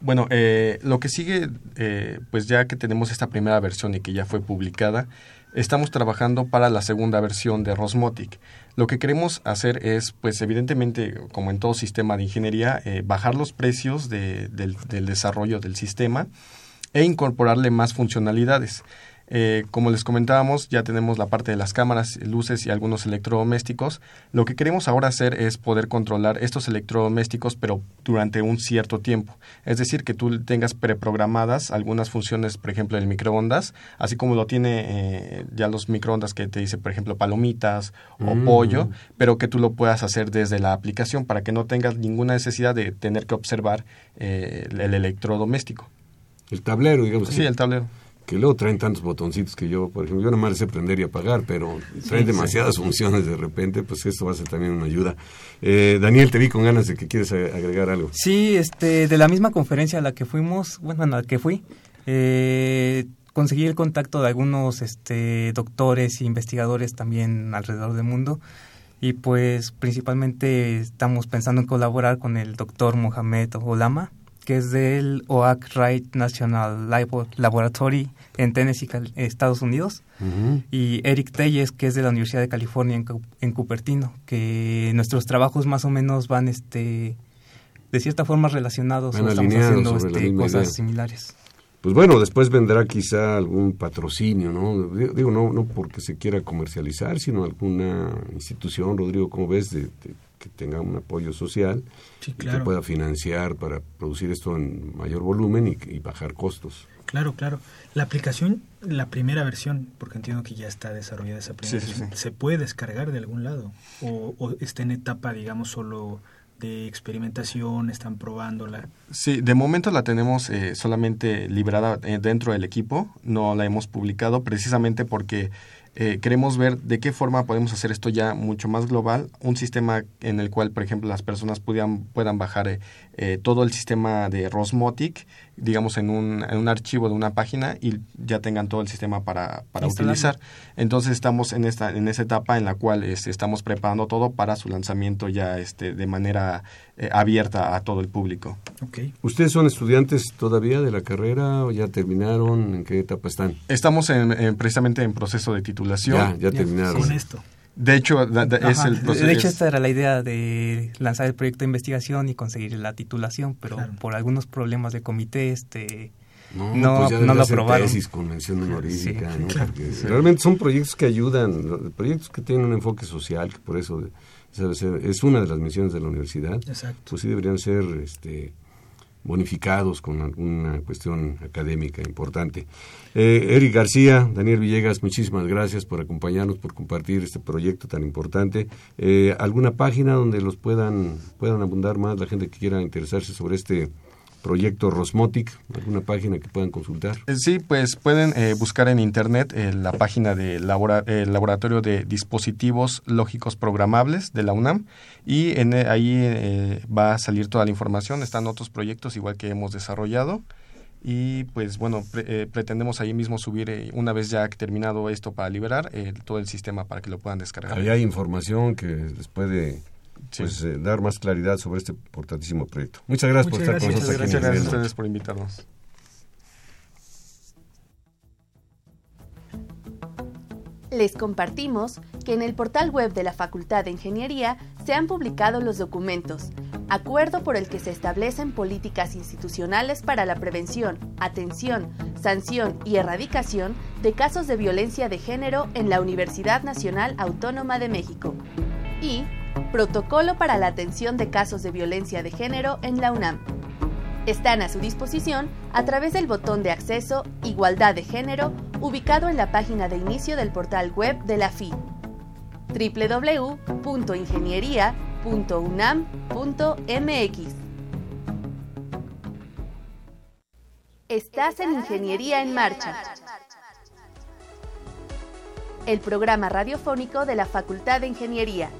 Bueno, eh, lo que sigue, eh, pues ya que tenemos esta primera versión y que ya fue publicada, estamos trabajando para la segunda versión de Rosmotic. Lo que queremos hacer es, pues evidentemente, como en todo sistema de ingeniería, eh, bajar los precios del, del desarrollo del sistema e incorporarle más funcionalidades. Eh, como les comentábamos, ya tenemos la parte de las cámaras, luces y algunos electrodomésticos. Lo que queremos ahora hacer es poder controlar estos electrodomésticos, pero durante un cierto tiempo. Es decir, que tú tengas preprogramadas algunas funciones, por ejemplo, el microondas, así como lo tiene eh, ya los microondas que te dice, por ejemplo, palomitas o mm. pollo, pero que tú lo puedas hacer desde la aplicación para que no tengas ninguna necesidad de tener que observar eh, el electrodoméstico. El tablero, digamos. Sí, el tablero que luego traen tantos botoncitos que yo, por ejemplo, yo nada más sé prender y apagar, pero traen demasiadas funciones de repente, pues esto va a ser también una ayuda. Eh, Daniel, te vi con ganas de que quieres agregar algo. Sí, este, de la misma conferencia a la que fuimos, bueno, a la que fui, eh, conseguí el contacto de algunos este, doctores e investigadores también alrededor del mundo y pues principalmente estamos pensando en colaborar con el doctor Mohamed Olama, que es del OAC Wright National Laboratory en Tennessee, Estados Unidos, y Eric Telles, que es de la Universidad de California en, Cupertino, que nuestros trabajos más o menos van este de cierta forma relacionados o estamos haciendo este, cosas similares. Pues bueno, después vendrá quizá algún patrocinio, ¿no? Digo, no, no porque se quiera comercializar, sino alguna institución, Rodrigo, como ves, de que tenga un apoyo social y que pueda financiar para producir esto en mayor volumen y, bajar costos. Claro, claro. La aplicación, la primera versión, porque entiendo que ya está desarrollada esa primera versión, ¿se puede descargar de algún lado? ¿O, ¿O, está en etapa, digamos, solo de experimentación, están probándola? Sí, de momento la tenemos eh, solamente librada eh, dentro del equipo, no la hemos publicado precisamente porque eh, queremos ver de qué forma podemos hacer esto ya mucho más global, un sistema en el cual, por ejemplo, las personas puedan, puedan bajar eh, eh, todo el sistema de Rosmotic, digamos, en un, en un archivo de una página y ya tengan todo el sistema para, para utilizar. Entonces estamos en esta en esa etapa en la cual este, estamos preparando todo para su lanzamiento ya este, de manera abierta a todo el público. Okay. ¿Ustedes son estudiantes todavía de la carrera o ya terminaron? ¿En qué etapa están? Estamos en, precisamente en proceso de titulación. Ya, ya terminaron. Con esto. De hecho, es el proceso. De hecho, esta era la idea de lanzar el proyecto de investigación y conseguir la titulación, pero por algunos problemas de comité, este, no, no, pues no lo aprobaron. Tesis con mención honorífica, ¿no? realmente son proyectos que ayudan, proyectos que tienen un enfoque social, que por eso es una de las misiones de la universidad. Exacto. Pues sí deberían ser este, bonificados con alguna cuestión académica importante. Eh, Eric García, Daniel Villegas, muchísimas gracias por acompañarnos, por compartir este proyecto tan importante. Eh, ¿Alguna página donde los puedan, puedan abundar más la gente que quiera interesarse sobre este proyecto Rosmotic, alguna página que puedan consultar. Eh, sí, pues pueden eh, buscar en internet eh, la página del Laboratorio de Dispositivos Lógicos Programables de la UNAM y en, ahí va a salir toda la información. Están otros proyectos igual que hemos desarrollado y pues bueno, pretendemos ahí mismo subir, una vez ya terminado esto para liberar, todo el sistema para que lo puedan descargar. Ahí hay información que les puede pues eh, dar más claridad sobre este importantísimo proyecto. Muchas gracias por estar con nosotros aquí. Muchas gracias a ustedes por invitarnos. Les compartimos que en el portal web de la Facultad de Ingeniería se han publicado los documentos, acuerdo por el que se establecen políticas institucionales para la prevención, atención, sanción y erradicación de casos de violencia de género en la Universidad Nacional Autónoma de México. Y Protocolo para la atención de casos de violencia de género en la UNAM. Están a su disposición a través del botón de acceso Igualdad de Género ubicado en la página de inicio del portal web de la FI www.ingeniería.unam.mx. Estás en Ingeniería en Marcha. El programa radiofónico de la Facultad de Ingeniería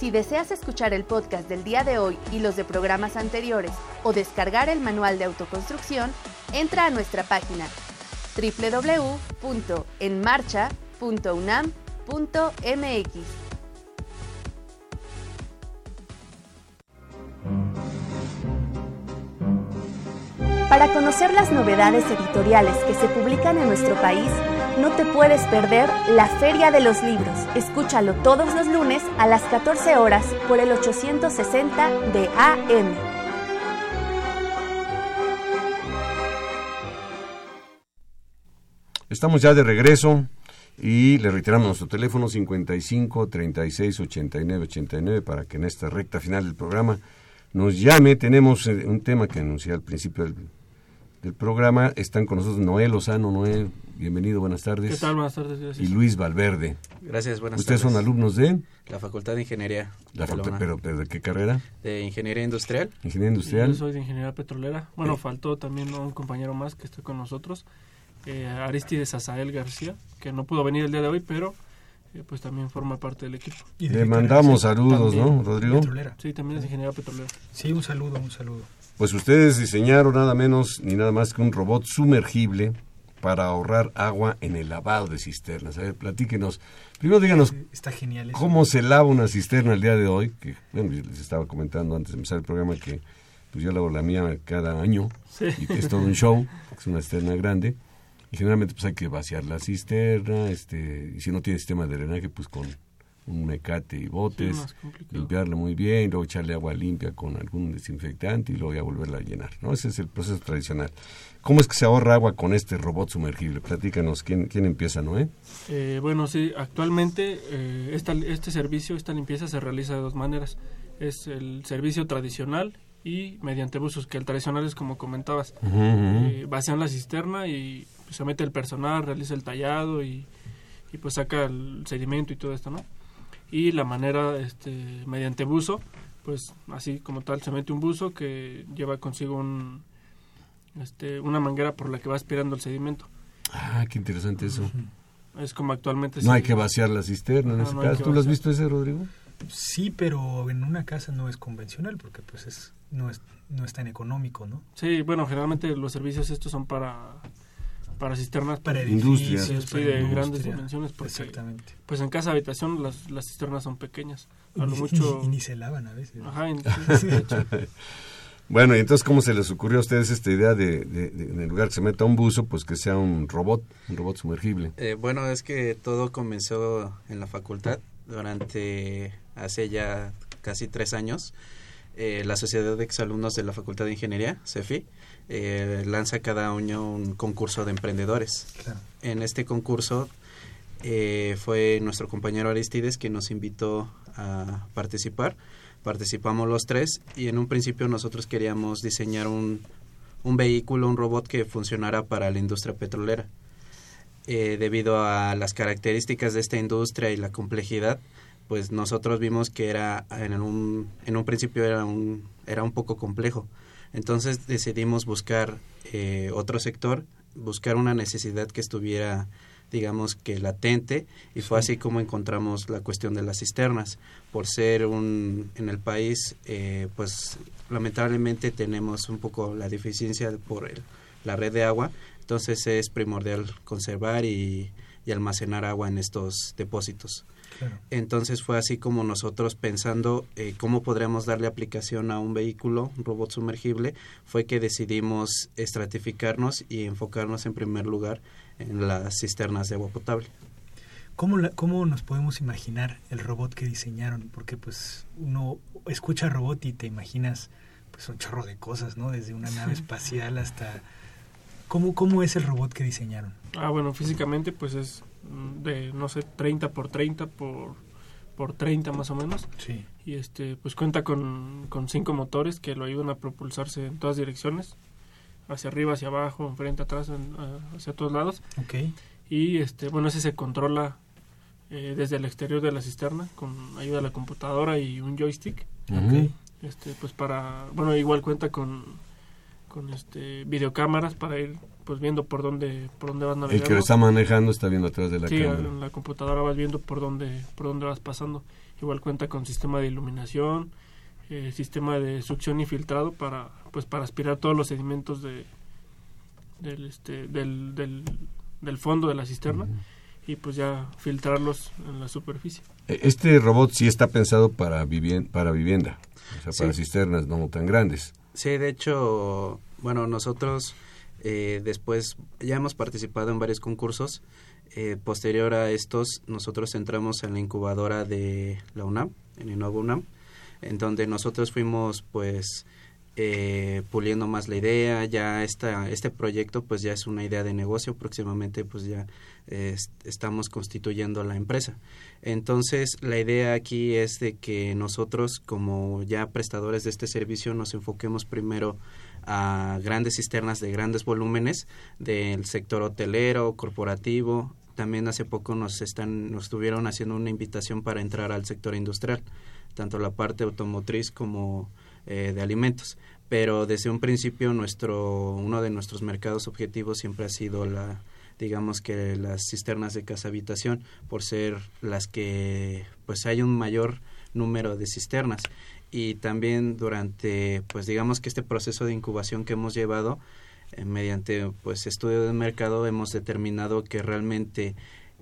si deseas escuchar el podcast del día de hoy y los de programas anteriores o descargar el manual de autoconstrucción, entra a nuestra página www.enmarcha.unam.mx. Para conocer las novedades editoriales que se publican en nuestro país, no te puedes perder la Feria de los Libros. Escúchalo todos los lunes a las 14 horas por el 860 de AM. Estamos ya de regreso y le reiteramos nuestro teléfono 55 36 89 89 para que en esta recta final del programa nos llame. Tenemos eh, un tema que anuncié al principio del, del programa. Están con nosotros Noel Lozano. Noel, Bienvenido, buenas tardes. ¿Qué tal? Buenas tardes, gracias. Y Luis Valverde. Gracias, buenas ¿Ustedes son alumnos de? La Facultad de Ingeniería. La facultad, pero, ¿de qué carrera? De Ingeniería Industrial. Ingeniería Industrial. yo soy de Ingeniería Petrolera. Bueno, faltó también un compañero más que está con nosotros, eh, Aristides Azael García, que no pudo venir el día de hoy, pero eh, pues también forma parte del equipo. Le mandamos saludos, ¿no, Rodrigo? Petrolera. Sí, también es Ingeniería Petrolera. Sí, un saludo, un saludo. Pues ustedes diseñaron nada menos ni nada más que un robot sumergible para ahorrar agua en el lavado de cisternas. A ver, platíquenos. Primero díganos Está genial cómo se lava una cisterna el día de hoy. Que, bueno, les estaba comentando antes de empezar el programa que pues yo lavo la mía cada año y que es todo un show, es una cisterna grande. Y generalmente pues hay que vaciar la cisterna, este, y si no tiene sistema de drenaje, pues con un mecate y botes, limpiarla muy bien, luego echarle agua limpia con algún desinfectante y luego ya volverla a llenar, ¿no? Ese es el proceso tradicional. ¿Cómo es que se ahorra agua con este robot sumergible? Platícanos, ¿quién, quién empieza, Noé? Eh, bueno, sí, actualmente eh, este servicio, esta limpieza se realiza de dos maneras. Es el servicio tradicional y mediante buzos, que el tradicional es como comentabas, eh, vacían la cisterna y pues, se mete el personal, realiza el tallado y, y pues saca el sedimento y todo esto, ¿no? Y la manera, este, mediante buzo, pues así como tal, se mete un buzo que lleva consigo un este, una manguera por la que va aspirando el sedimento. Ah, qué interesante eso. Es como actualmente. No hay que vaciar la cisterna en ese caso. ¿Tú lo has visto ese, Rodrigo? Sí, pero en una casa no es convencional porque pues es no es no es tan económico, ¿no? Sí, bueno, generalmente los servicios estos son para para cisternas para industrias. de grandes dimensiones exactamente. pues en casa habitación las, las cisternas son pequeñas. A lo mucho y ni se lavan a veces. Ajá Bueno, y entonces, ¿cómo se les ocurrió a ustedes esta idea de, en el lugar que se meta un buzo, pues que sea un robot, un robot sumergible? Eh, bueno, es que todo comenzó en la facultad durante hace ya casi tres años. Eh, la Sociedad de Exalumnos de la Facultad de Ingeniería, CEFI, eh, lanza cada año un concurso de emprendedores. En este concurso fue nuestro compañero Aristides quien nos invitó a participar participamos los tres y en un principio nosotros queríamos diseñar un, un vehículo, un robot que funcionara para la industria petrolera. Eh, debido a las características de esta industria y la complejidad, pues nosotros vimos que era en un, en un principio era un, era un poco complejo. Entonces decidimos buscar eh, otro sector, buscar una necesidad que estuviera digamos que latente y fue así como encontramos la cuestión de las cisternas. Por ser un en el país eh, pues lamentablemente tenemos un poco la deficiencia por el, la red de agua. Entonces es primordial conservar y, almacenar agua en estos depósitos entonces fue así como nosotros pensando eh, cómo podríamos darle aplicación a un vehículo, un robot sumergible, fue que decidimos estratificarnos y enfocarnos en primer lugar en las cisternas de agua potable. ¿Cómo, ¿Cómo nos podemos imaginar el robot que diseñaron? Porque pues uno escucha robot y te imaginas pues un chorro de cosas, ¿no? Desde una nave espacial hasta... ¿Cómo, ¿Cómo es el robot que diseñaron? Ah, bueno, físicamente pues es de, no sé, 30 por 30 por, por 30 más o menos. Sí. Y este, pues cuenta con, con cinco motores que lo ayudan a propulsarse en todas direcciones hacia arriba, hacia abajo, enfrente, atrás, hacia todos lados. Okay. Y este, bueno, ese se controla eh, desde el exterior de la cisterna con ayuda de la computadora y un joystick. Okay. Este, pues para, bueno, igual cuenta con, con este videocámaras para ir pues viendo por dónde por dónde vas navegando. El que lo está manejando está viendo atrás de la sí, cámara. en la computadora vas viendo por dónde por dónde vas pasando. Igual cuenta con sistema de iluminación, eh, sistema de succión y filtrado para pues para aspirar todos los sedimentos de del este del, del, fondo de la cisterna y pues ya filtrarlos en la superficie. E, este robot sí está pensado para para vivienda, o sea, para cisternas no tan grandes. Sí, de hecho, bueno, nosotros eh, después ya hemos participado en varios concursos. Eh, posterior a estos, nosotros entramos en la incubadora de la UNAM, en Innova UNAM, en donde nosotros fuimos pues eh, puliendo más la idea, ya esta, este proyecto pues ya es una idea de negocio, próximamente pues ya estamos constituyendo la empresa. Entonces la idea aquí es de que nosotros como ya prestadores de este servicio nos enfoquemos primero a grandes cisternas de grandes volúmenes del sector hotelero, corporativo. También hace poco nos están nos estuvieron haciendo una invitación para entrar al sector industrial tanto la parte automotriz como eh, de alimentos. Pero desde un principio nuestro, uno de nuestros mercados objetivos siempre ha sido la, digamos que las cisternas de casa habitación, por ser las que pues hay un mayor número de cisternas. Y también durante, pues digamos que este proceso de incubación que hemos llevado, eh, mediante pues estudio de mercado, hemos determinado que realmente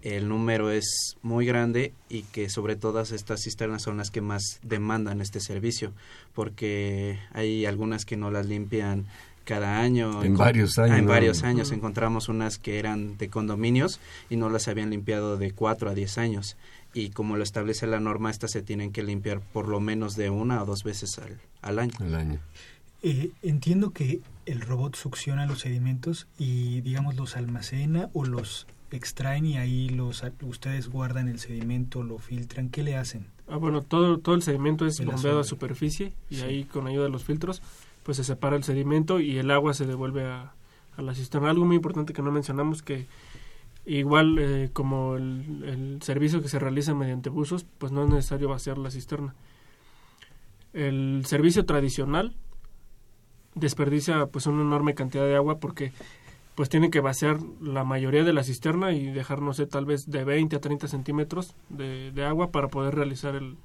el número es muy grande y que sobre todas estas cisternas son las que más demandan este servicio porque hay algunas que no las limpian cada año. En varios años en varios años. Encontramos unas que eran de condominios y no las habían limpiado de cuatro a diez años. Y como lo establece la norma estas se tienen que limpiar por lo menos de una o dos veces al, al año. Al año. Eh, entiendo que el robot succiona los sedimentos y digamos los almacena o los extraen y ahí los ustedes guardan el sedimento, lo filtran, ¿qué le hacen? Ah, bueno, todo, todo el sedimento es bombeado a superficie y ahí con ayuda de los filtros pues se separa el sedimento y el agua se devuelve a, la cisterna. Algo muy importante que no mencionamos que igual eh, como el, el, servicio que se realiza mediante buzos, pues no es necesario vaciar la cisterna. El servicio tradicional desperdicia pues una enorme cantidad de agua porque pues tiene que vaciar la mayoría de la cisterna y dejar, no sé, tal vez de 20 a 30 centímetros de, agua para poder realizar el,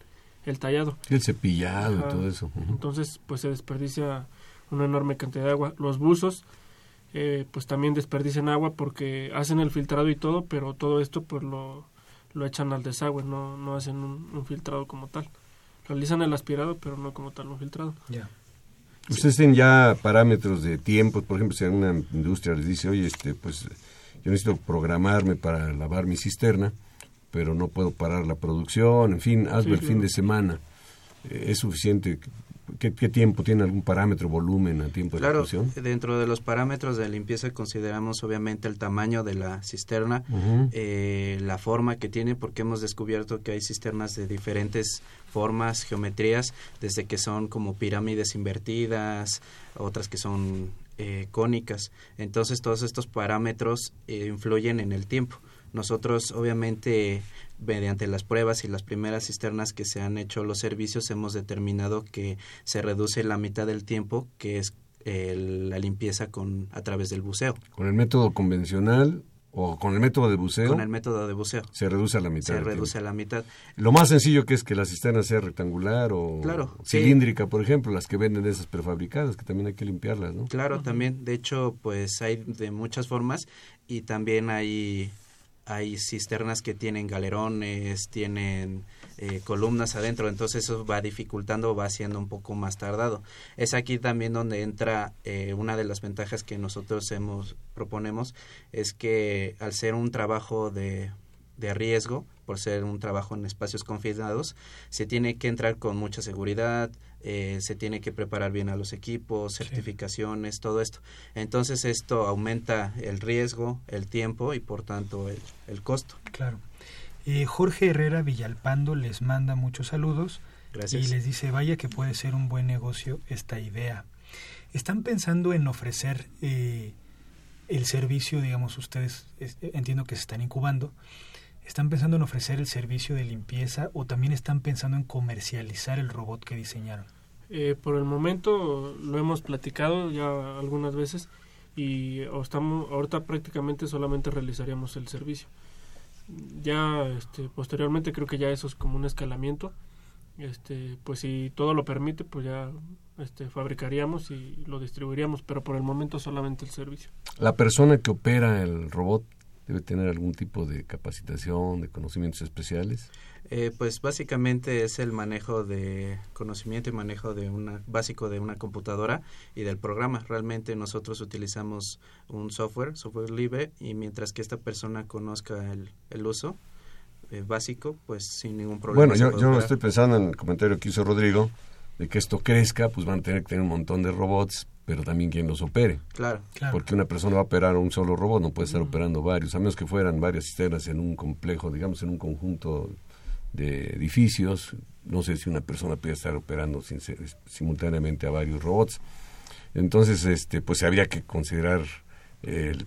el tallado. El cepillado y todo eso. Entonces, pues se desperdicia una enorme cantidad de agua. Los buzos, eh, pues también desperdician agua porque hacen el filtrado y todo, pero todo esto pues lo, lo echan al desagüe, no, no hacen un, filtrado como tal. Realizan el aspirado, pero no como tal un filtrado. Ya. Ustedes tienen ya parámetros de tiempo, por ejemplo, si una industria les dice, oye, este, pues yo necesito programarme para lavar mi cisterna, pero no puedo parar la producción, en fin, hazlo el fin de semana. ¿Es suficiente ¿Qué, tiempo tiene algún parámetro, volumen a tiempo de claro, ejecución? dentro de los parámetros de limpieza consideramos obviamente el tamaño de la cisterna, eh, la forma que tiene, porque hemos descubierto que hay cisternas de diferentes formas, geometrías, desde que son como pirámides invertidas, otras que son eh, cónicas. Entonces todos estos parámetros eh, influyen en el tiempo. Nosotros obviamente mediante las pruebas y las primeras cisternas que se han hecho los servicios hemos determinado que se reduce la mitad del tiempo que es eh, la limpieza con a través del buceo. Con el método convencional o con el método de buceo. Con el método de buceo. Se reduce a la mitad. Se reduce a la mitad. Lo más sencillo que es que la cisterna sea rectangular o cilíndrica, por ejemplo, las que venden esas prefabricadas, que también hay que limpiarlas, ¿no? Claro, también. De hecho, pues hay de muchas formas y también hay hay cisternas que tienen galerones, tienen eh, columnas adentro, entonces eso va dificultando, va haciendo un poco más tardado. Es aquí también donde entra eh, una de las ventajas que nosotros hemos proponemos, es que al ser un trabajo de, de riesgo, por ser un trabajo en espacios confinados, se tiene que entrar con mucha seguridad, eh, se tiene que preparar bien a los equipos, certificaciones, todo esto. Entonces esto aumenta el riesgo, el tiempo y por tanto el, costo. Claro. Eh, Jorge Herrera Villalpando les manda muchos saludos Gracias. y les dice, vaya que puede ser un buen negocio esta idea. ¿Están pensando en ofrecer eh, el servicio, digamos, ustedes entiendo que se están incubando, ¿Están pensando en ofrecer el servicio de limpieza o también están pensando en comercializar el robot que diseñaron? Eh, por el momento lo hemos platicado ya algunas veces y estamos, ahorita prácticamente solamente realizaríamos el servicio. Ya este, posteriormente creo que ya eso es como un escalamiento. Este, pues si todo lo permite, pues ya este, fabricaríamos y lo distribuiríamos, pero por el momento solamente el servicio. La persona que opera el robot debe tener algún tipo de capacitación, de conocimientos especiales? Eh, pues básicamente es el manejo de conocimiento y manejo de una básico de una computadora y del programa. Realmente nosotros utilizamos un software, software libre, y mientras que esta persona conozca el, el uso eh, básico, pues sin ningún problema. Bueno, yo, yo estoy pensando en el comentario que hizo Rodrigo, de que esto crezca, pues van a tener que tener un montón de robots pero también quien los opere. Claro, Porque una persona va a operar un solo robot, no puede estar operando varios, a menos que fueran varias cisternas en un complejo, digamos, en un conjunto de edificios. No sé si una persona puede estar operando sin simultáneamente a varios robots. Entonces, este, pues habría que considerar el,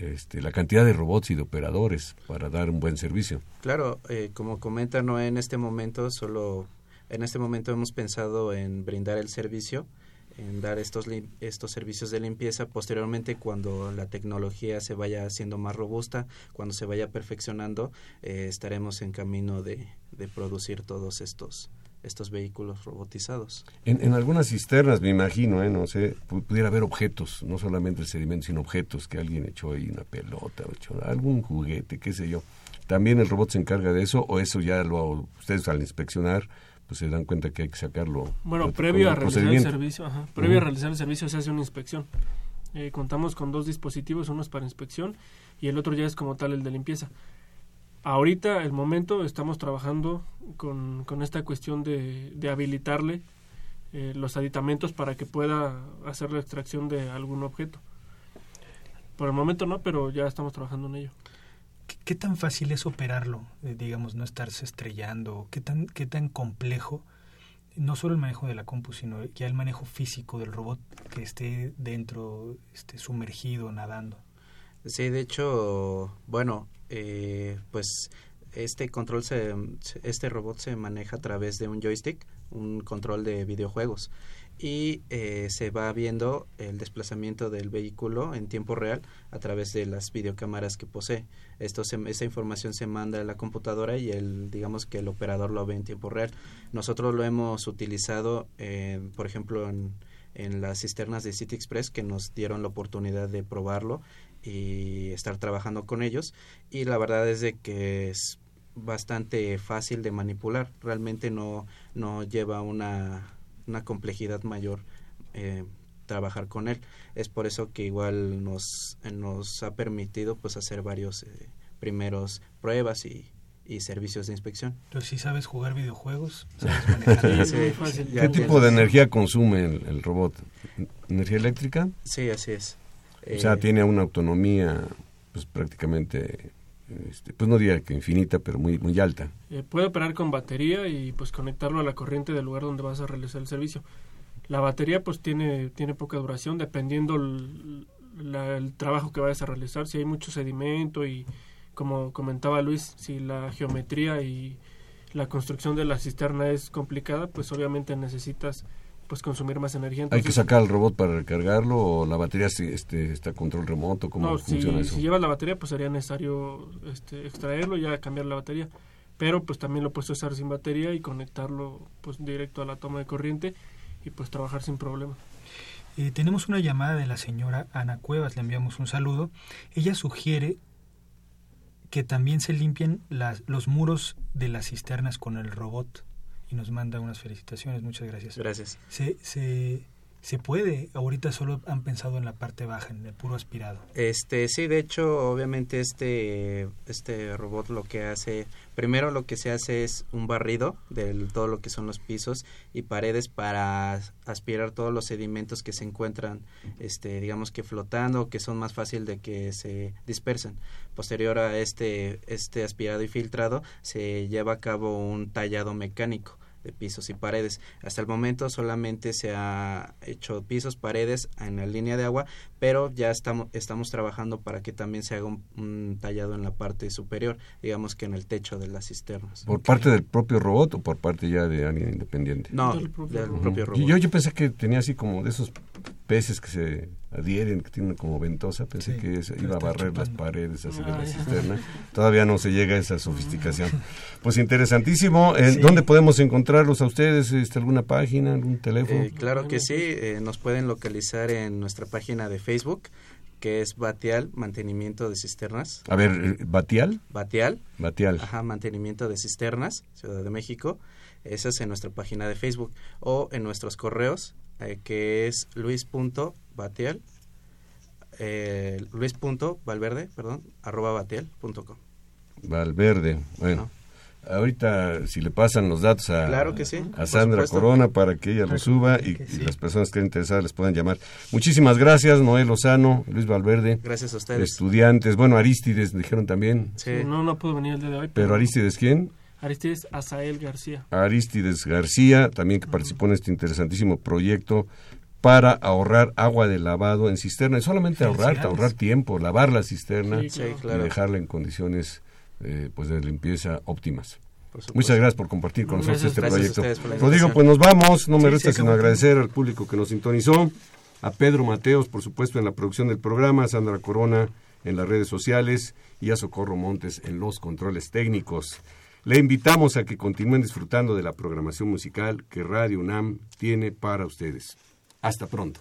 este, la cantidad de robots y de operadores para dar un buen servicio. Claro, eh, como comenta Noé, en este momento solo, en este momento hemos pensado en brindar el servicio en dar estos, estos servicios de limpieza. Posteriormente, cuando la tecnología se vaya haciendo más robusta, cuando se vaya perfeccionando, eh, estaremos en camino de, de, producir todos estos estos vehículos robotizados. En, en algunas cisternas, me imagino, ¿eh? no sé, pudiera haber objetos, no solamente el sedimento, sino objetos que alguien echó ahí una pelota, echó algún juguete, qué sé yo. ¿También el robot se encarga de eso o eso ya lo ustedes al inspeccionar pues se dan cuenta que hay que sacarlo. Bueno, previo a realizar el servicio, previo a realizar el servicio se hace una inspección. Eh, contamos con dos dispositivos, uno es para inspección y el otro ya es como tal el de limpieza. Ahorita, el momento, estamos trabajando con, con esta cuestión de, de habilitarle eh, los aditamentos para que pueda hacer la extracción de algún objeto. Por el momento no, pero ya estamos trabajando en ello. ¿Qué, tan fácil es operarlo? Eh, digamos, no estarse estrellando. ¿Qué tan, ¿Qué tan complejo? No solo el manejo de la compu, sino ya el manejo físico del robot que esté dentro, esté sumergido, nadando. Sí, de hecho, bueno, eh, pues este control se, este robot se maneja a través de un joystick, un control de videojuegos y eh, se va viendo el desplazamiento del vehículo en tiempo real a través de las videocámaras que posee. Esto esta información se manda a la computadora y el, digamos que el operador lo ve en tiempo real. Nosotros lo hemos utilizado, eh, por ejemplo, en, en las cisternas de City Express que nos dieron la oportunidad de probarlo y estar trabajando con ellos y la verdad es de que es bastante fácil de manipular realmente no no lleva una una complejidad mayor eh, trabajar con él. Es por eso que igual nos, nos ha permitido pues hacer varios eh, primeros pruebas y, y servicios de inspección. Pero si sabes jugar videojuegos, ¿Qué tipo de energía consume el, robot? ¿Energía eléctrica? Sí, así es. O sea, eh, tiene una autonomía pues prácticamente, este, pues no diría que infinita, pero muy, muy alta. Eh, puede operar con batería y pues conectarlo a la corriente del lugar donde vas a realizar el servicio. La batería pues tiene, tiene poca duración dependiendo el, el trabajo que vayas a realizar. Si hay mucho sedimento y como comentaba Luis, si la geometría y la construcción de la cisterna es complicada, pues obviamente necesitas pues consumir más energía. ¿Hay que sacar el robot para recargarlo o la batería este, está a control remoto? ¿Cómo no, funciona si, eso? si llevas la batería, pues sería necesario este, extraerlo y ya cambiar la batería. Pero pues también lo puedes usar sin batería y conectarlo pues directo a la toma de corriente y pues trabajar sin problema. Eh, tenemos una llamada de la señora Ana Cuevas, le enviamos un saludo. Ella sugiere que también se limpien las, los muros de las cisternas con el robot y nos manda unas felicitaciones. Muchas gracias. Gracias. Se, se, se puede, ahorita solo han pensado en la parte baja, en el puro aspirado. Este, sí, de hecho, obviamente este, este robot lo que hace, primero lo que se hace es un barrido de todo lo que son los pisos y paredes para aspirar todos los sedimentos que se encuentran, este, digamos que flotando, que son más fácil de que se dispersen. Posterior a este, este aspirado y filtrado, se lleva a cabo un tallado mecánico de pisos y paredes. Hasta el momento solamente se ha hecho pisos, paredes en la línea de agua, pero ya estamos, estamos trabajando para que también se haga un, tallado en la parte superior, digamos que en el techo de las cisternas. ¿Por parte del propio robot o por parte ya de alguien independiente? No, del propio, robot. Yo, yo pensé que tenía así como de esos peces que se adhieren, que tienen como ventosa, pensé que iba a barrer las paredes así de la cisterna. Todavía no se llega a esa sofisticación. Pues interesantísimo. Eh, ¿Dónde podemos encontrarlos a ustedes? Este, ¿Alguna página, algún teléfono? Eh, claro que sí, eh, nos pueden localizar en nuestra página de Facebook que es Batial Mantenimiento de Cisternas. A ver, ¿Batial? Batial. Batial. Ajá, Mantenimiento de Cisternas, Ciudad de México. Esa es en nuestra página de Facebook o en nuestros correos eh, que es luis.batiel, eh, luis.valverde, perdón, arroba batiel.com. Valverde, bueno. Ahorita, si le pasan los datos a, claro que sí, a Sandra Corona para que ella lo suba y, las personas que estén interesadas les puedan llamar. Muchísimas gracias, Noel Lozano, Luis Valverde. Gracias a ustedes. Estudiantes, bueno, Aristides dijeron también. Sí. No, no pudo venir el día de hoy. Pero Aristides, ¿quién? Aristides Azael García. Aristides García, también que participó en este interesantísimo proyecto para ahorrar agua de lavado en cisterna. Y solamente ahorrar, ahorrar tiempo, lavar la cisterna y dejarla en condiciones eh, pues de limpieza óptimas. Muchas gracias por compartir con nosotros este proyecto. Rodrigo, pues nos vamos. No me resta sino agradecer al público que nos sintonizó, a Pedro Mateos, por supuesto, en la producción del programa, a Sandra Corona en las redes sociales y a Socorro Montes en los controles técnicos. Le invitamos a que continúen disfrutando de la programación musical que Radio UNAM tiene para ustedes. Hasta pronto.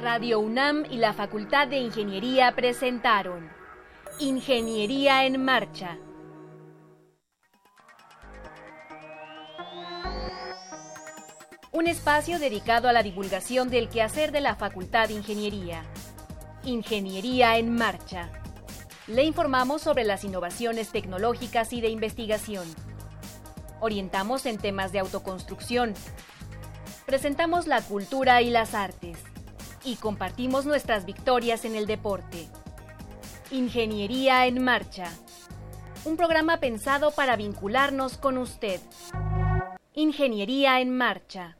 Radio UNAM y la Facultad de Ingeniería presentaron Ingeniería en Marcha. Un espacio dedicado a la divulgación del quehacer de la Facultad de Ingeniería. Ingeniería en Marcha le informamos sobre las innovaciones tecnológicas y de investigación. Orientamos en temas de autoconstrucción. Presentamos la cultura y las artes. Y compartimos nuestras victorias en el deporte. Ingeniería en Marcha. Un programa pensado para vincularnos con usted. Ingeniería en Marcha.